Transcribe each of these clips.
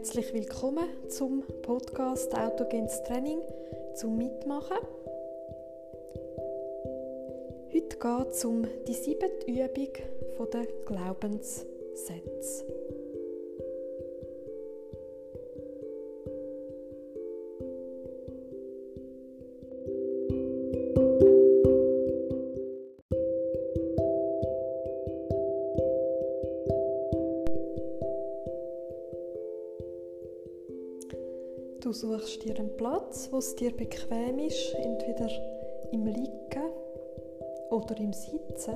Herzlich willkommen zum Podcast Autogenes Training zum Mitmachen. Heute geht es um die siebte Übung der Glaubenssätze. Platz, wo es dir bequem ist, entweder im Liegen oder im Sitzen.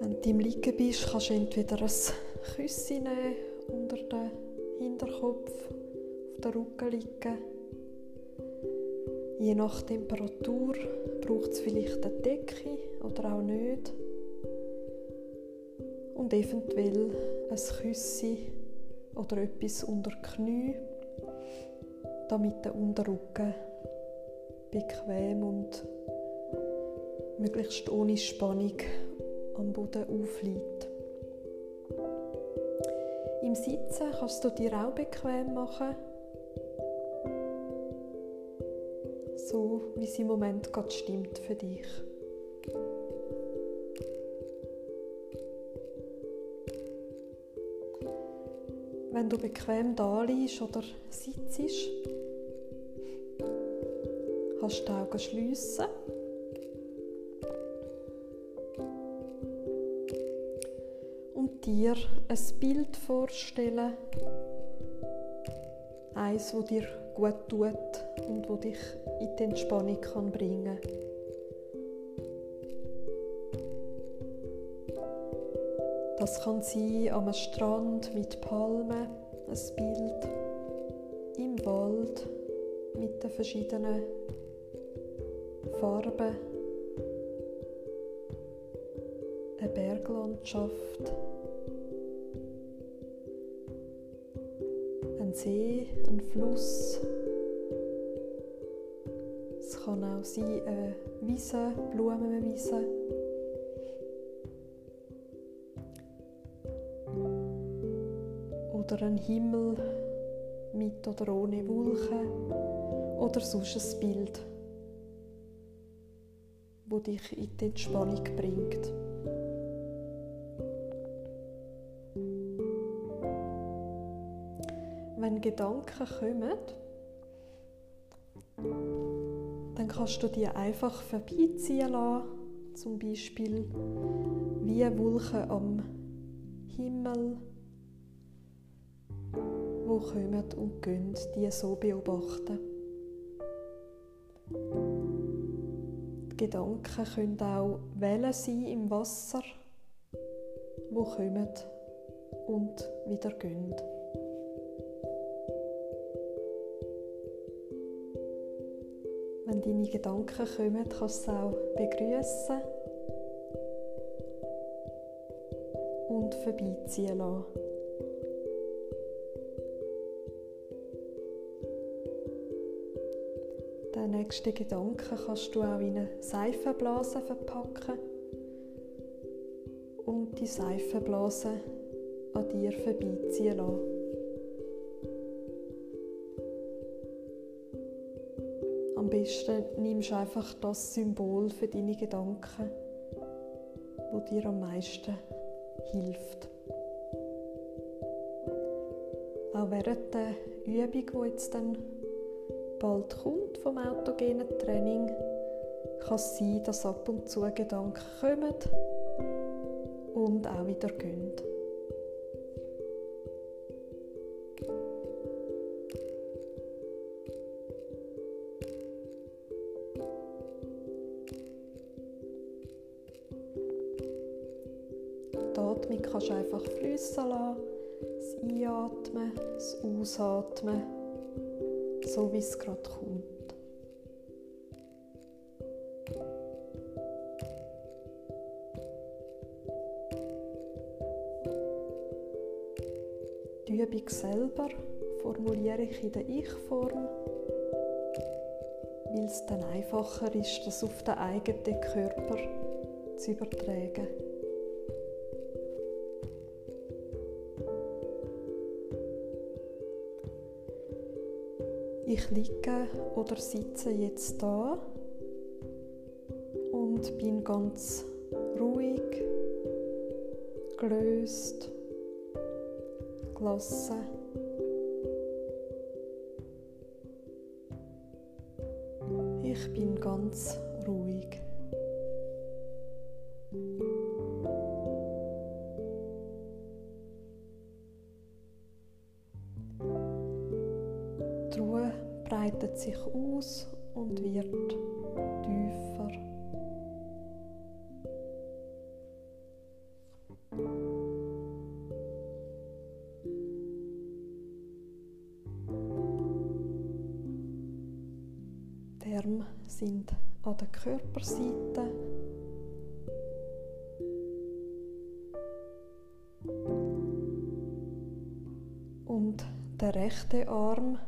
Wenn du im Liegen bist, kannst du entweder ein Küsschen nehmen, unter den Hinterkopf, auf den Rücken liegen. Je nach Temperatur braucht es vielleicht eine Decke oder auch nicht und eventuell ein Küssi oder etwas unter die Knie, damit der Unterrücken bequem und möglichst ohne Spannung am Boden aufliegt. Im Sitzen kannst du dir auch bequem machen, so wie es im Moment gerade stimmt für dich. Wenn du bequem da liegst oder sitzt, kannst du die Augen schliessen. Und dir ein Bild vorstellen, eins, das dir gut tut und das dich in die Entspannung bringen kann. Das kann sein am Strand mit Palmen, ein Bild im Wald mit den verschiedenen Farben, eine Berglandschaft, ein See, ein Fluss. Es kann auch sein eine Wiese, Blumenwiese. Oder ein Himmel mit oder ohne Wolken oder sonst ein Bild, wo dich in die Entspannung bringt. Wenn Gedanken kommen, dann kannst du die einfach vorbeiziehen lassen, zum Beispiel wie Wolken am Himmel wo kommen und gehen, die so beobachten. Die Gedanken können auch Wellen sein im Wasser, wo kommen und wieder gehen. Wenn deine Gedanken kommen, kannst du sie auch begrüßen und vorbeiziehen lassen. Nächsten Gedanken kannst du auch in eine Seifenblase verpacken und die Seifenblase an dir vorbeiziehen lassen. Am besten nimmst du einfach das Symbol für deine Gedanken, wo dir am meisten hilft. Auch während der Übung, die jetzt dann bald kommt vom autogenen Training, kann es sein, dass ab und zu Gedanken kommen und auch wieder gehen. Die Atmung kannst du einfach fließen lassen, das Einatmen, das Ausatmen so wie es gerade kommt. Die Übung selber formuliere ich in der Ich-Form, weil es dann einfacher ist, das auf den eigenen Körper zu übertragen. Ich liege oder sitze jetzt da und bin ganz ruhig, gelöst, gelassen. Ich bin ganz ruhig. Arme sind an der Körperseite. Und der rechte Arm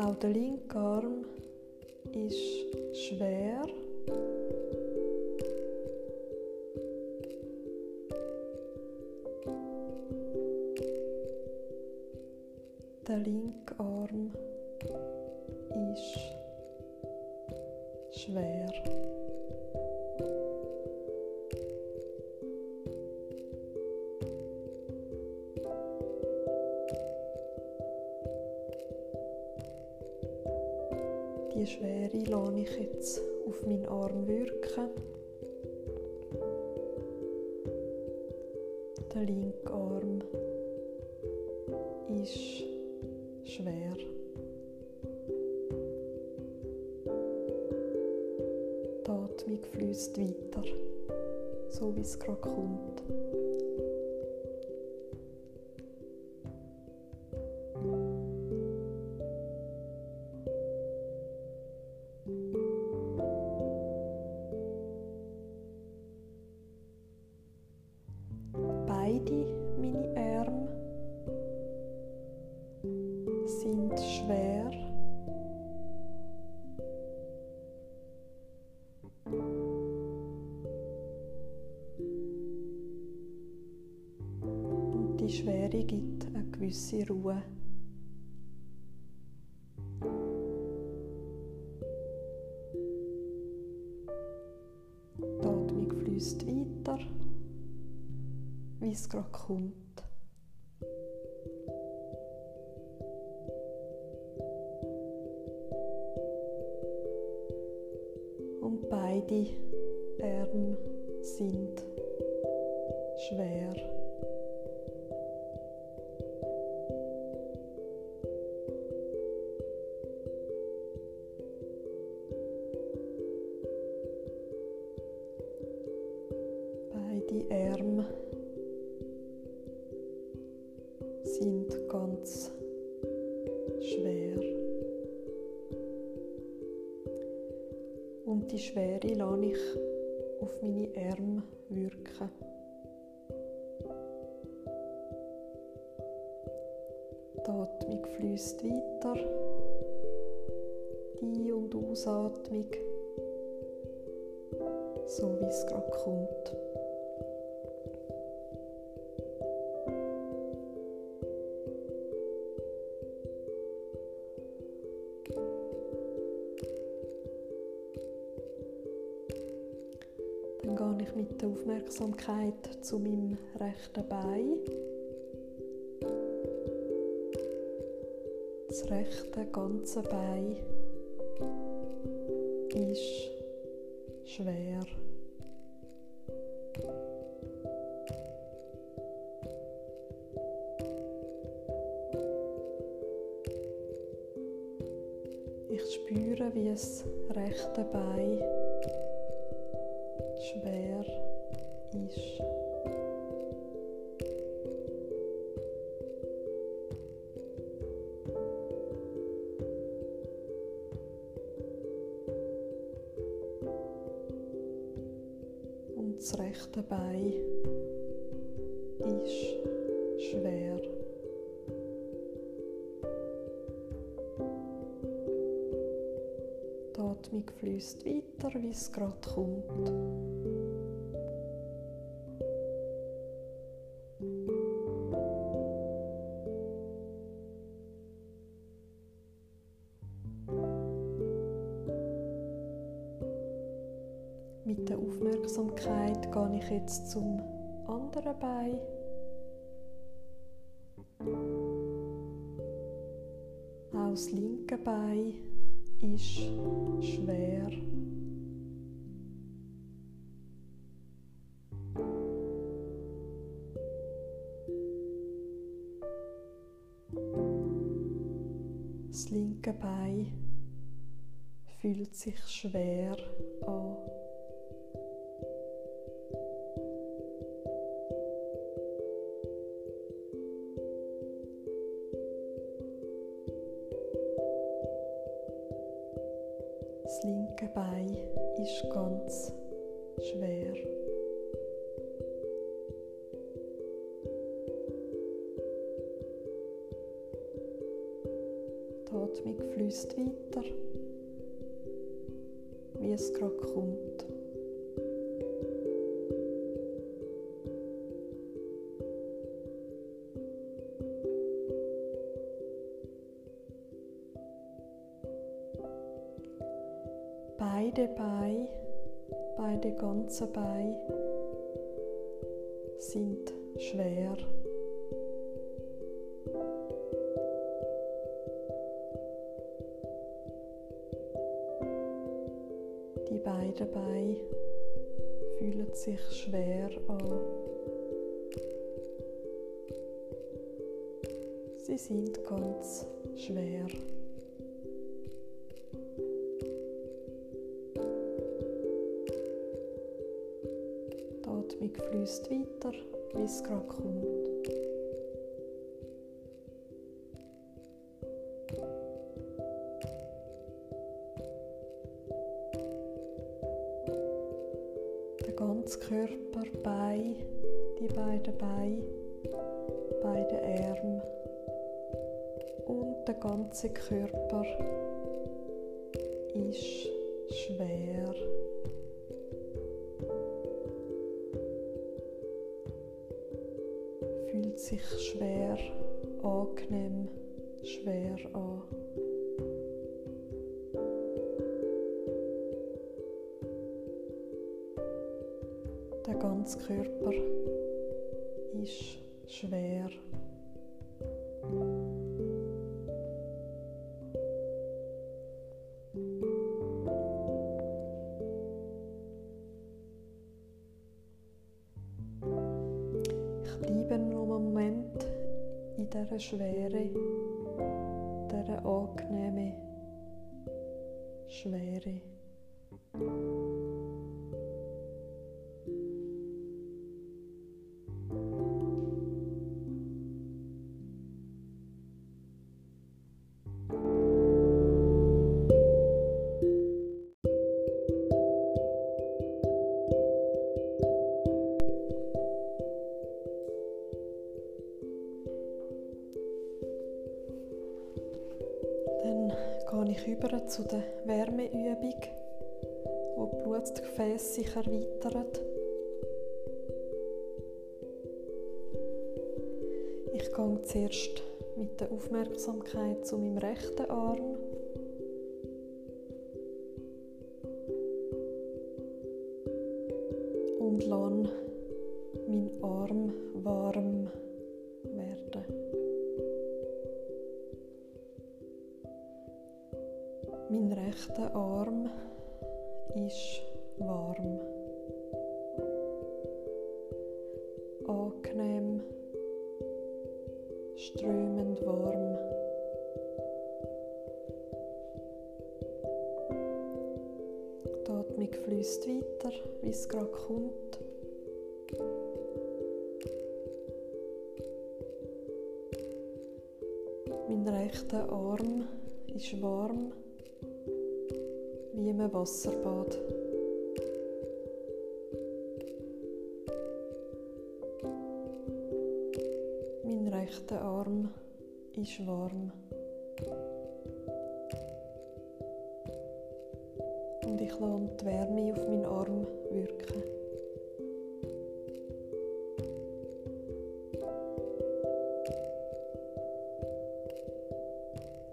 Auch der linke Arm ist schwer. gibt eine gewisse Ruhe. Die Atmung fließt weiter, wie es gerade kommt. Aufmerksamkeit zu meinem rechten Bein. Das rechte ganze Bein ist schwer. Ich spüre, wie das rechte Bein gerade kommt. Mit der Aufmerksamkeit gehe ich jetzt zum anderen Bein. Auch das linke Bein ist schwer. Das linke Bein fühlt sich schwer an. Weiter, wie es gerade kommt. Der ganze Körper, Bein, die beiden Beine, beide Arme und der ganze Körper in ich über zu der Wärmeübung, wo die Blutgefäße sich erweitern. Ich gehe zuerst mit der Aufmerksamkeit zu meinem rechten Arm.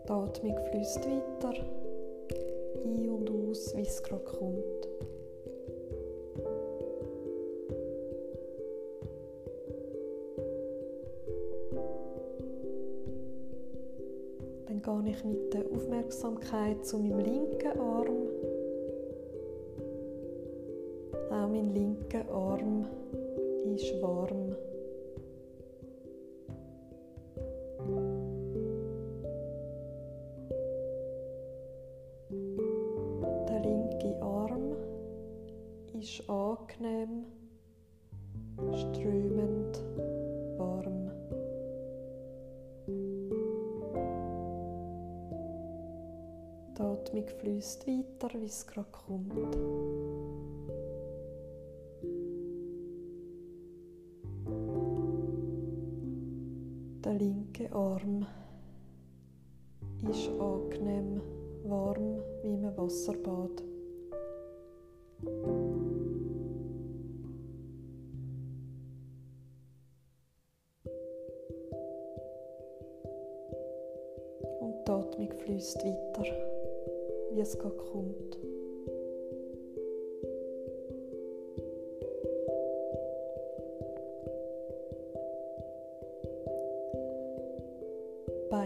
Die Atmung fließt weiter ein und aus, wie es gerade kommt. Dann gehe ich mit der Aufmerksamkeit zu meinem linken Arm. Auch mein linker Arm wie es gerade kommt. Der linke Arm ist angenehm, warm wie im Wasserbad. die Atmung fließt weiter, wie es gerade kommt.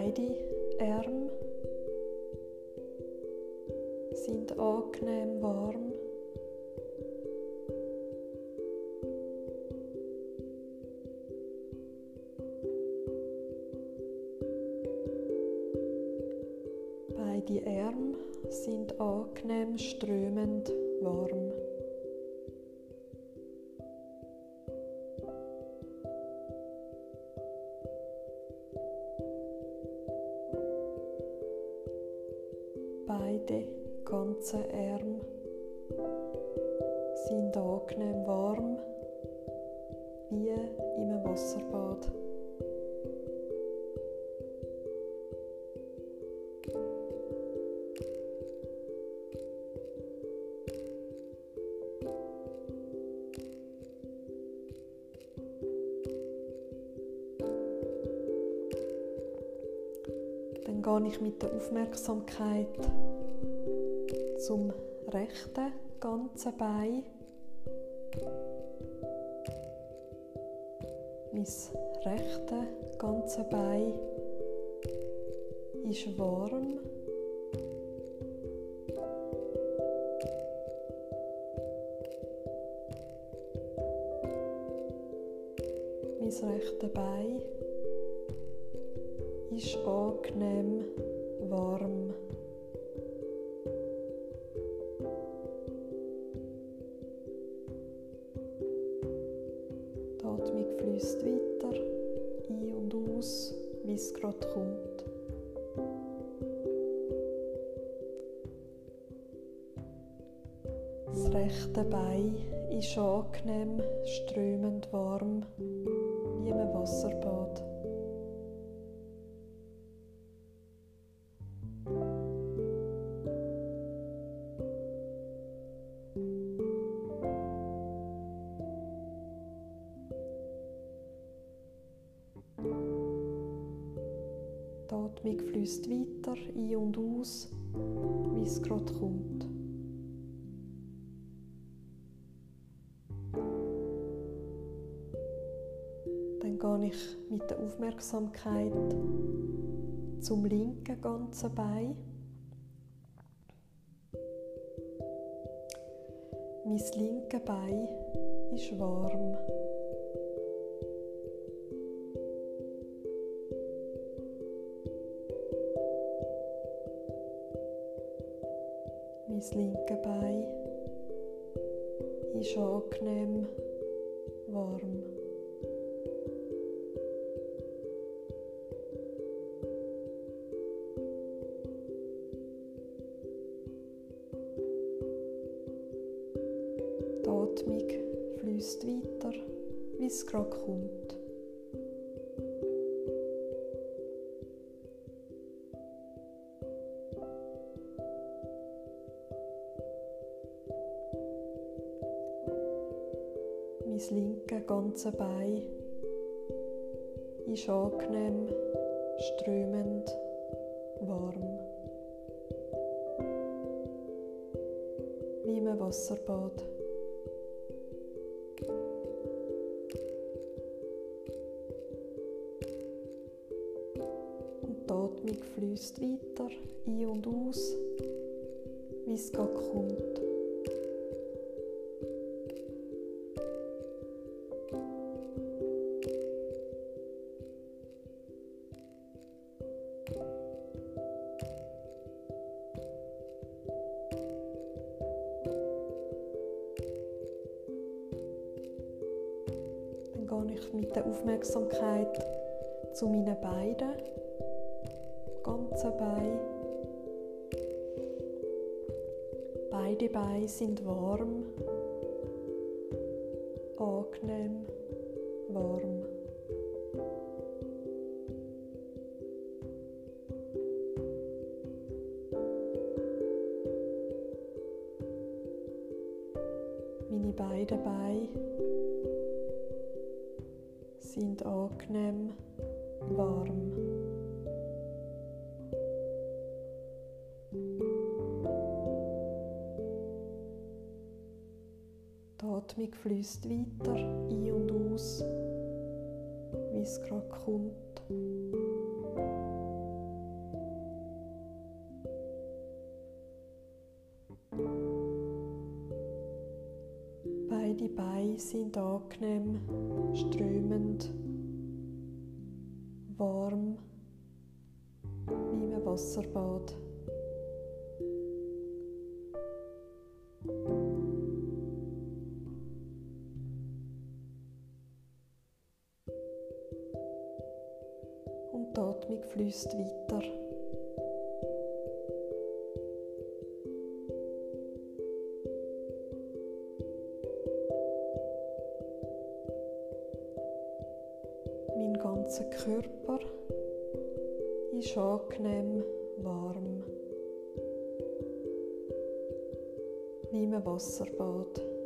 Beide Arme sind angenehm warm. Ich mit der Aufmerksamkeit zum rechten ganzen Bein. Mein rechte ganze Bein ist warm. Mein rechte Bein ist angenehm warm. Die Atmung fließt weiter ein und aus, wie es gerade kommt. Das rechte Bein ist angenehm gehe ich mit der Aufmerksamkeit zum linken ganzen Bein. Mein linkes Bein ist warm. Mein linkes Bein ist angenehm warm. Gerade kommt. Mein linke ganze Bein ist angenehm, strömend, warm. Wie im Wasserbad. Fließt weiter ein und aus, wie es gerade kommt. Dann gehe ich mit der Aufmerksamkeit zu meinen Beinen, Bein. Beide Beine sind warm, angenehm, warm. Meine beiden Beine sind angenehm, warm. Atmung fließt weiter ein und aus, wie es gerade kommt. Beide Beine sind angenehm, strömend, warm, wie im Wasserbad. Fließt weiter. Mein ganzer Körper ist angenehm warm. Wie im Wasserbad.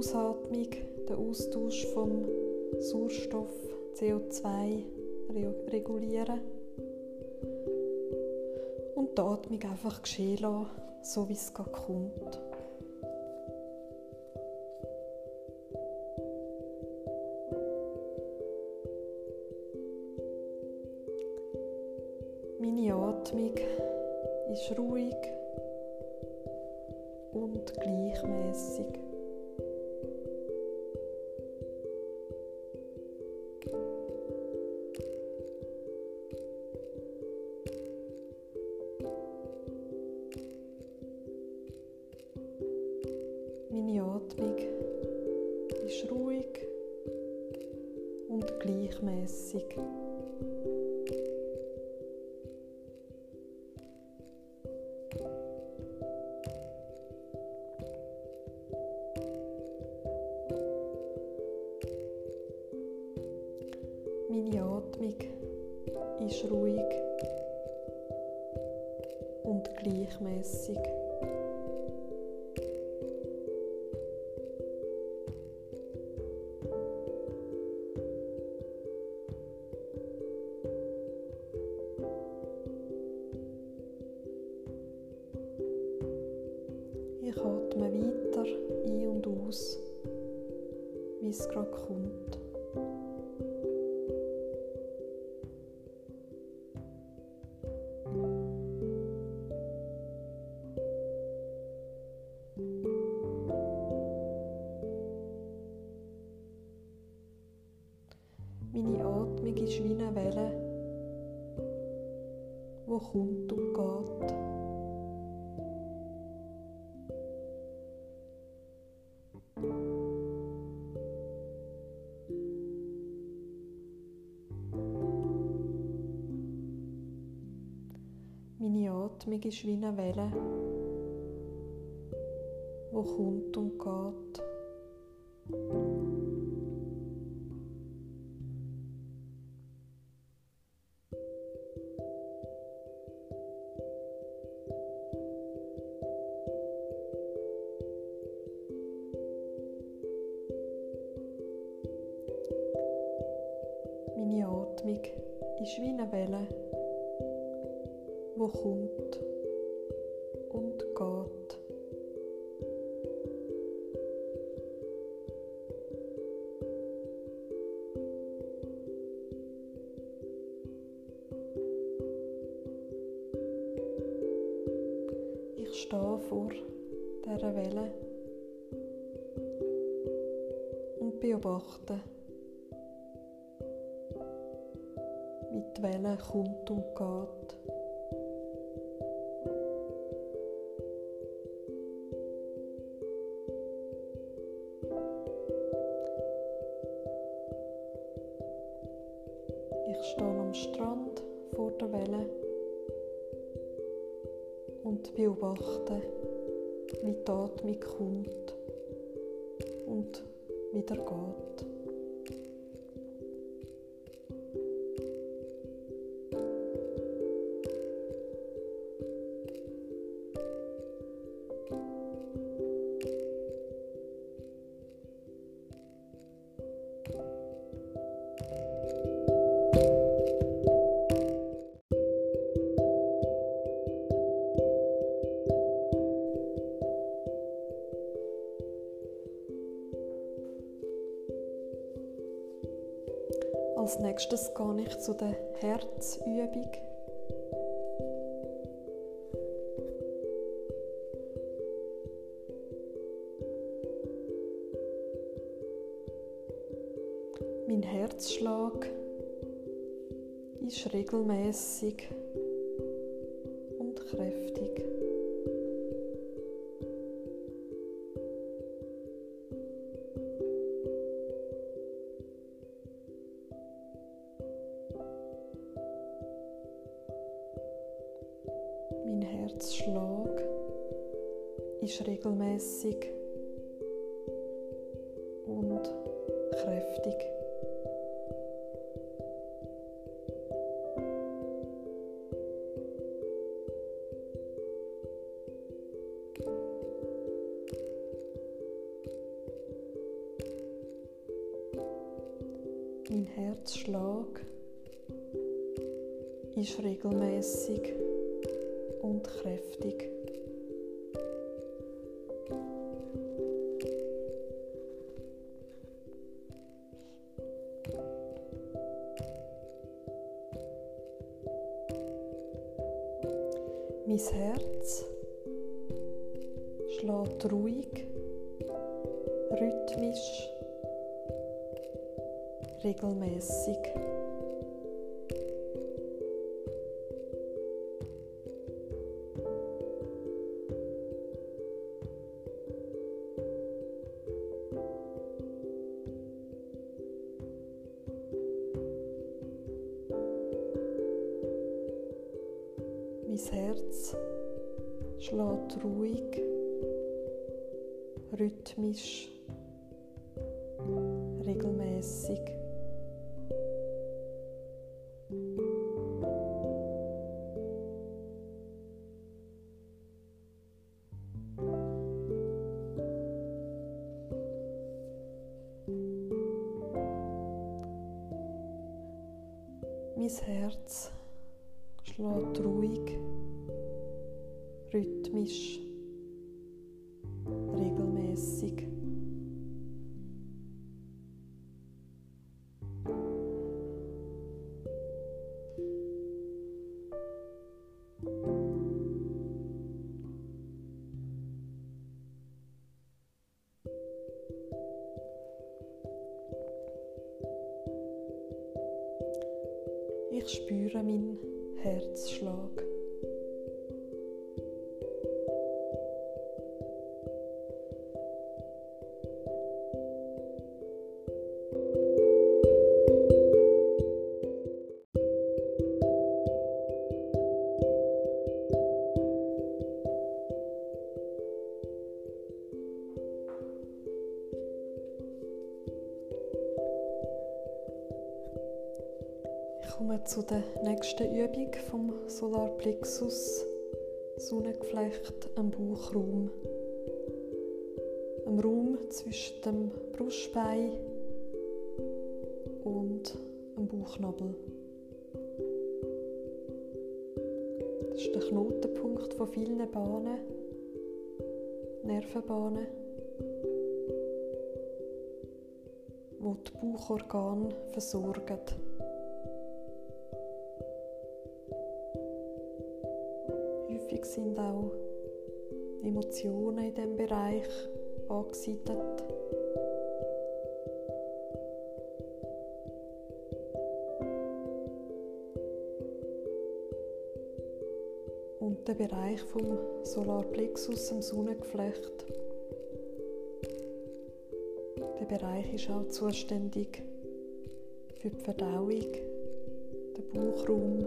Ausatmung, der Austausch vom Sauerstoff, CO2 regulieren. Und die Atmung einfach geschehen lassen, so wie es kommt. Meine Atmung ist ruhig und gleichmäßig. Atmung ist wie eine Welle, wo kommt und geht. Meine Atmung ist wie eine Welle, wo kommt und geht. Ich stehe am Strand vor der Welle und beobachte, wie die Atmung kommt und wieder geht. Zu der Herzübung. Mein Herzschlag ist regelmäßig Mein Herzschlag ist regelmäßig und kräftig. Schlägt ruhig, rhythmisch, regelmäßig. Mein Herz schlägt ruhig, rhythmisch, regelmäßig. Der nächsten Übung vom Solarplexus Sonnengeflecht am Bauchraum. Am Raum zwischen dem Brustbein und dem Bauchnabel. Das ist der Knotenpunkt von vielen Bahnen, Nervenbahnen, wo die Bauchorgane versorgen. Häufig sind auch Emotionen in diesem Bereich angesiedelt. Und der Bereich vom Solarplexus, im Sonnengeflecht, der Bereich ist auch zuständig für die Verdauung, den Bauchraum,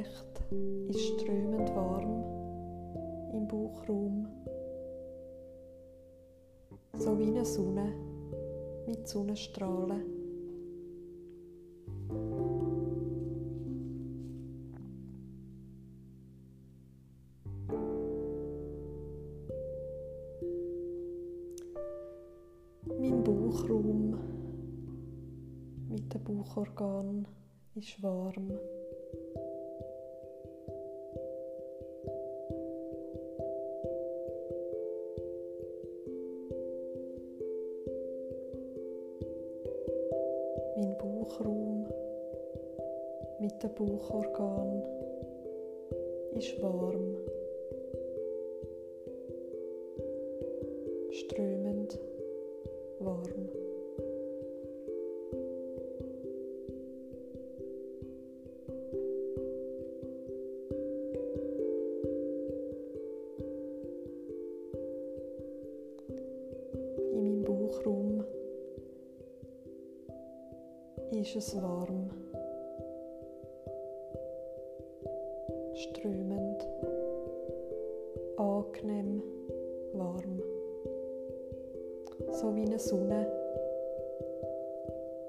Sonnengeflecht ist strömend warm im Bauchraum so wie eine Sonne mit Sonnenstrahlen. Bauchraum mit dem Bauchorgan ist warm, es warm, strömend, angenehm. Warm, so wie eine Sonne.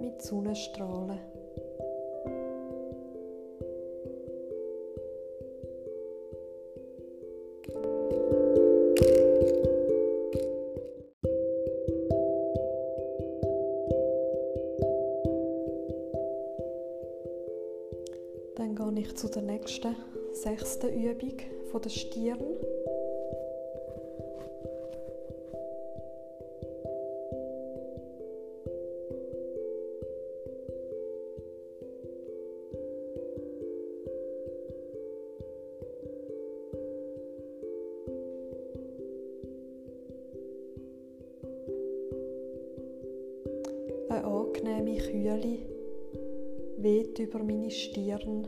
Die Sonnenstrahlen. Stirn. Eine angenehme Kühle weht über meine Stirn.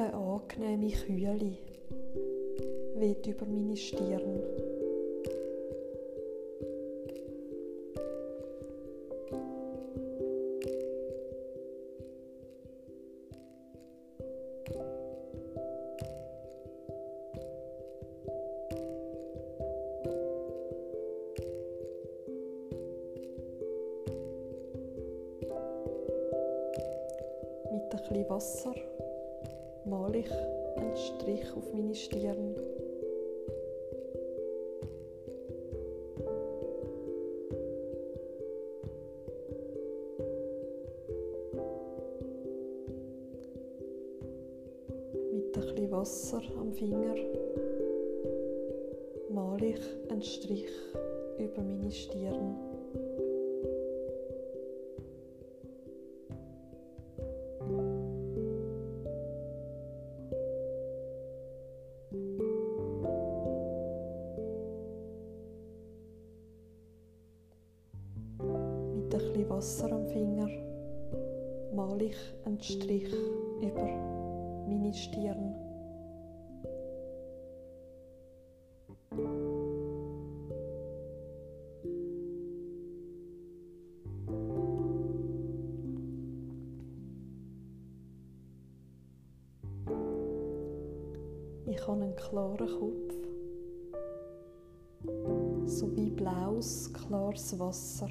Eine angenehme Kühle weht über meine Stirn. Ich habe einen klaren Kopf, sowie blaues, klares Wasser.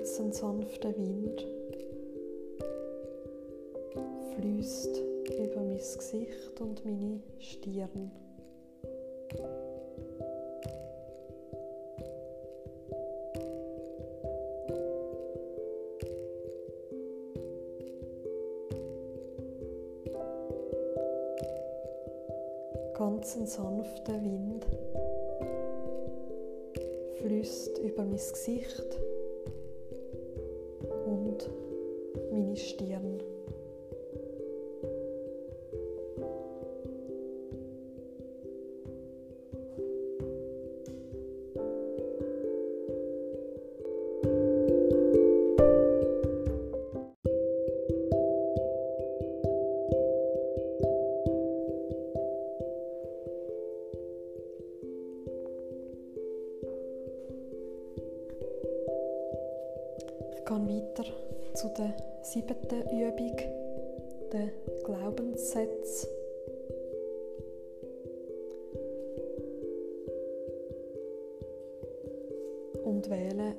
Ganz ein sanfter Wind fließt über mein Gesicht und meine Stirn. Ganz ein sanfter Wind fließt über mein Gesicht meine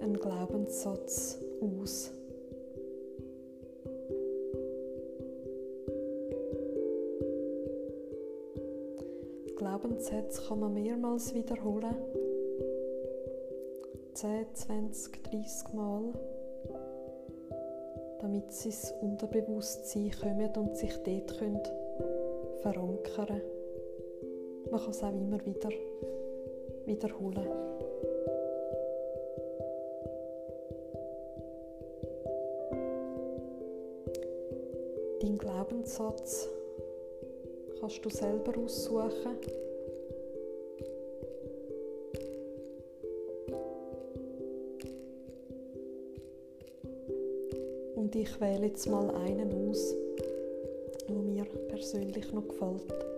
einen Glaubenssatz aus. Glaubenssätze kann man mehrmals wiederholen. 10, 20, 30 Mal damit sie ins Unterbewusstsein kommen und sich dort können verankern können. Man kann es auch immer wieder wiederholen. Dein Glaubenssatz kannst du selber aussuchen. Und ich wähle jetzt mal einen aus, der mir persönlich noch gefällt.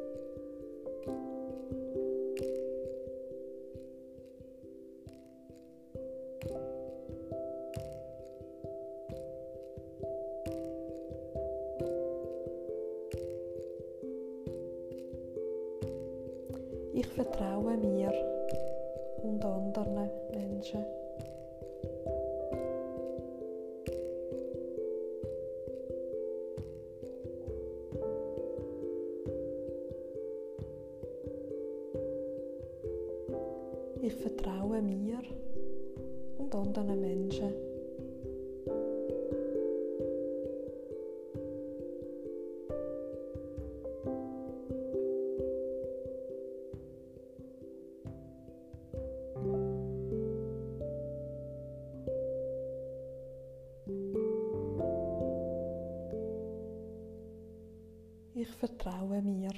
Vertraue mir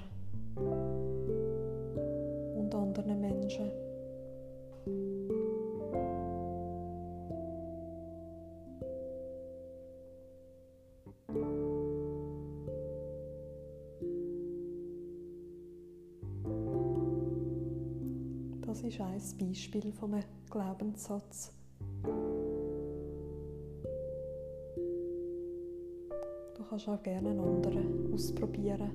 und anderen Menschen. Das ist ein Beispiel von einem Glaubenssatz. Du kannst auch gerne einen anderen ausprobieren.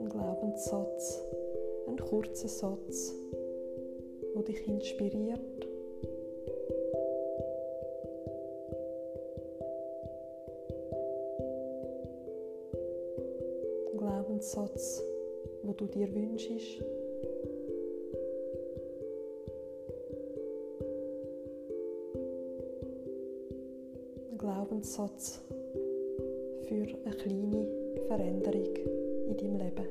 Ein Glaubenssatz, ein kurzer Satz, der dich inspiriert. Ein Glaubenssatz, wo du dir wünschst. Glaubenssatz für eine kleine Veränderung in deinem Leben.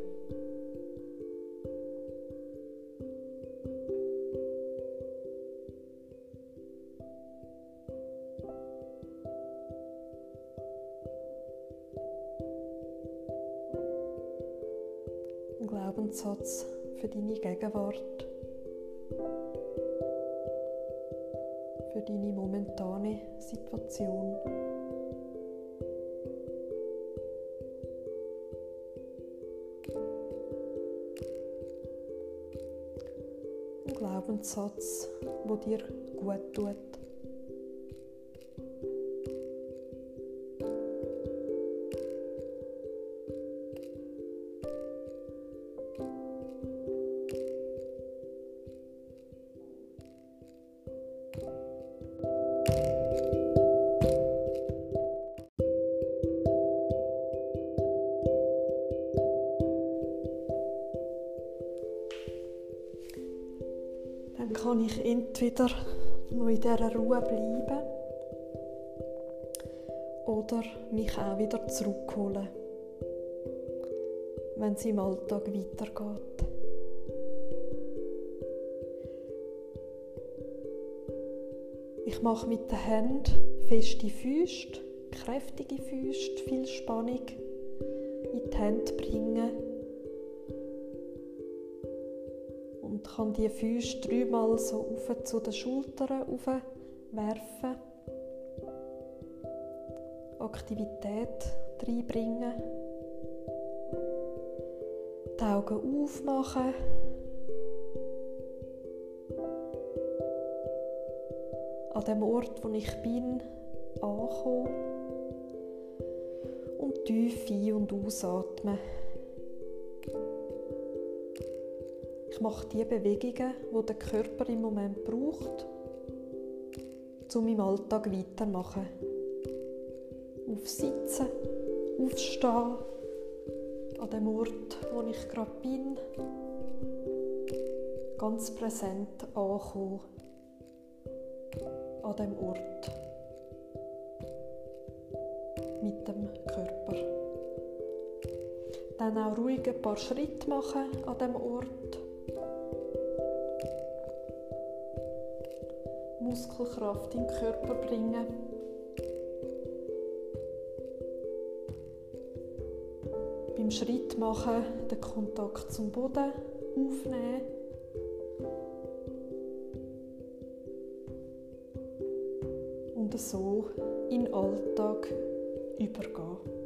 Glaubenssatz für deine Gegenwart. Für deine momentane Situation. Ein Glaubenssatz, wo dir gut tut. Entweder noch in dieser Ruhe bleiben oder mich auch wieder zurückholen, wenn es im Alltag weitergeht. Ich mache mit den Händen feste Füße, kräftige Füße, viel Spannung in die Hände bringen kann die Füße dreimal so auf zu den Schultern werfen. Aktivität reinbringen. Die Augen aufmachen. An dem Ort, wo ich bin, ankommen. Und tief ein- und ausatmen. Mache die Bewegungen, die der Körper im Moment braucht, um im Alltag weitermachen. Aufsitzen, aufstehen, an dem Ort, wo ich gerade bin, ganz präsent ankommen. An dem Ort. Mit dem Körper. Dann auch ruhig ein paar Schritte machen an dem Ort. Muskelkraft in den Körper bringen. Beim Schritt machen den Kontakt zum Boden aufnehmen. Und so in den Alltag übergehen.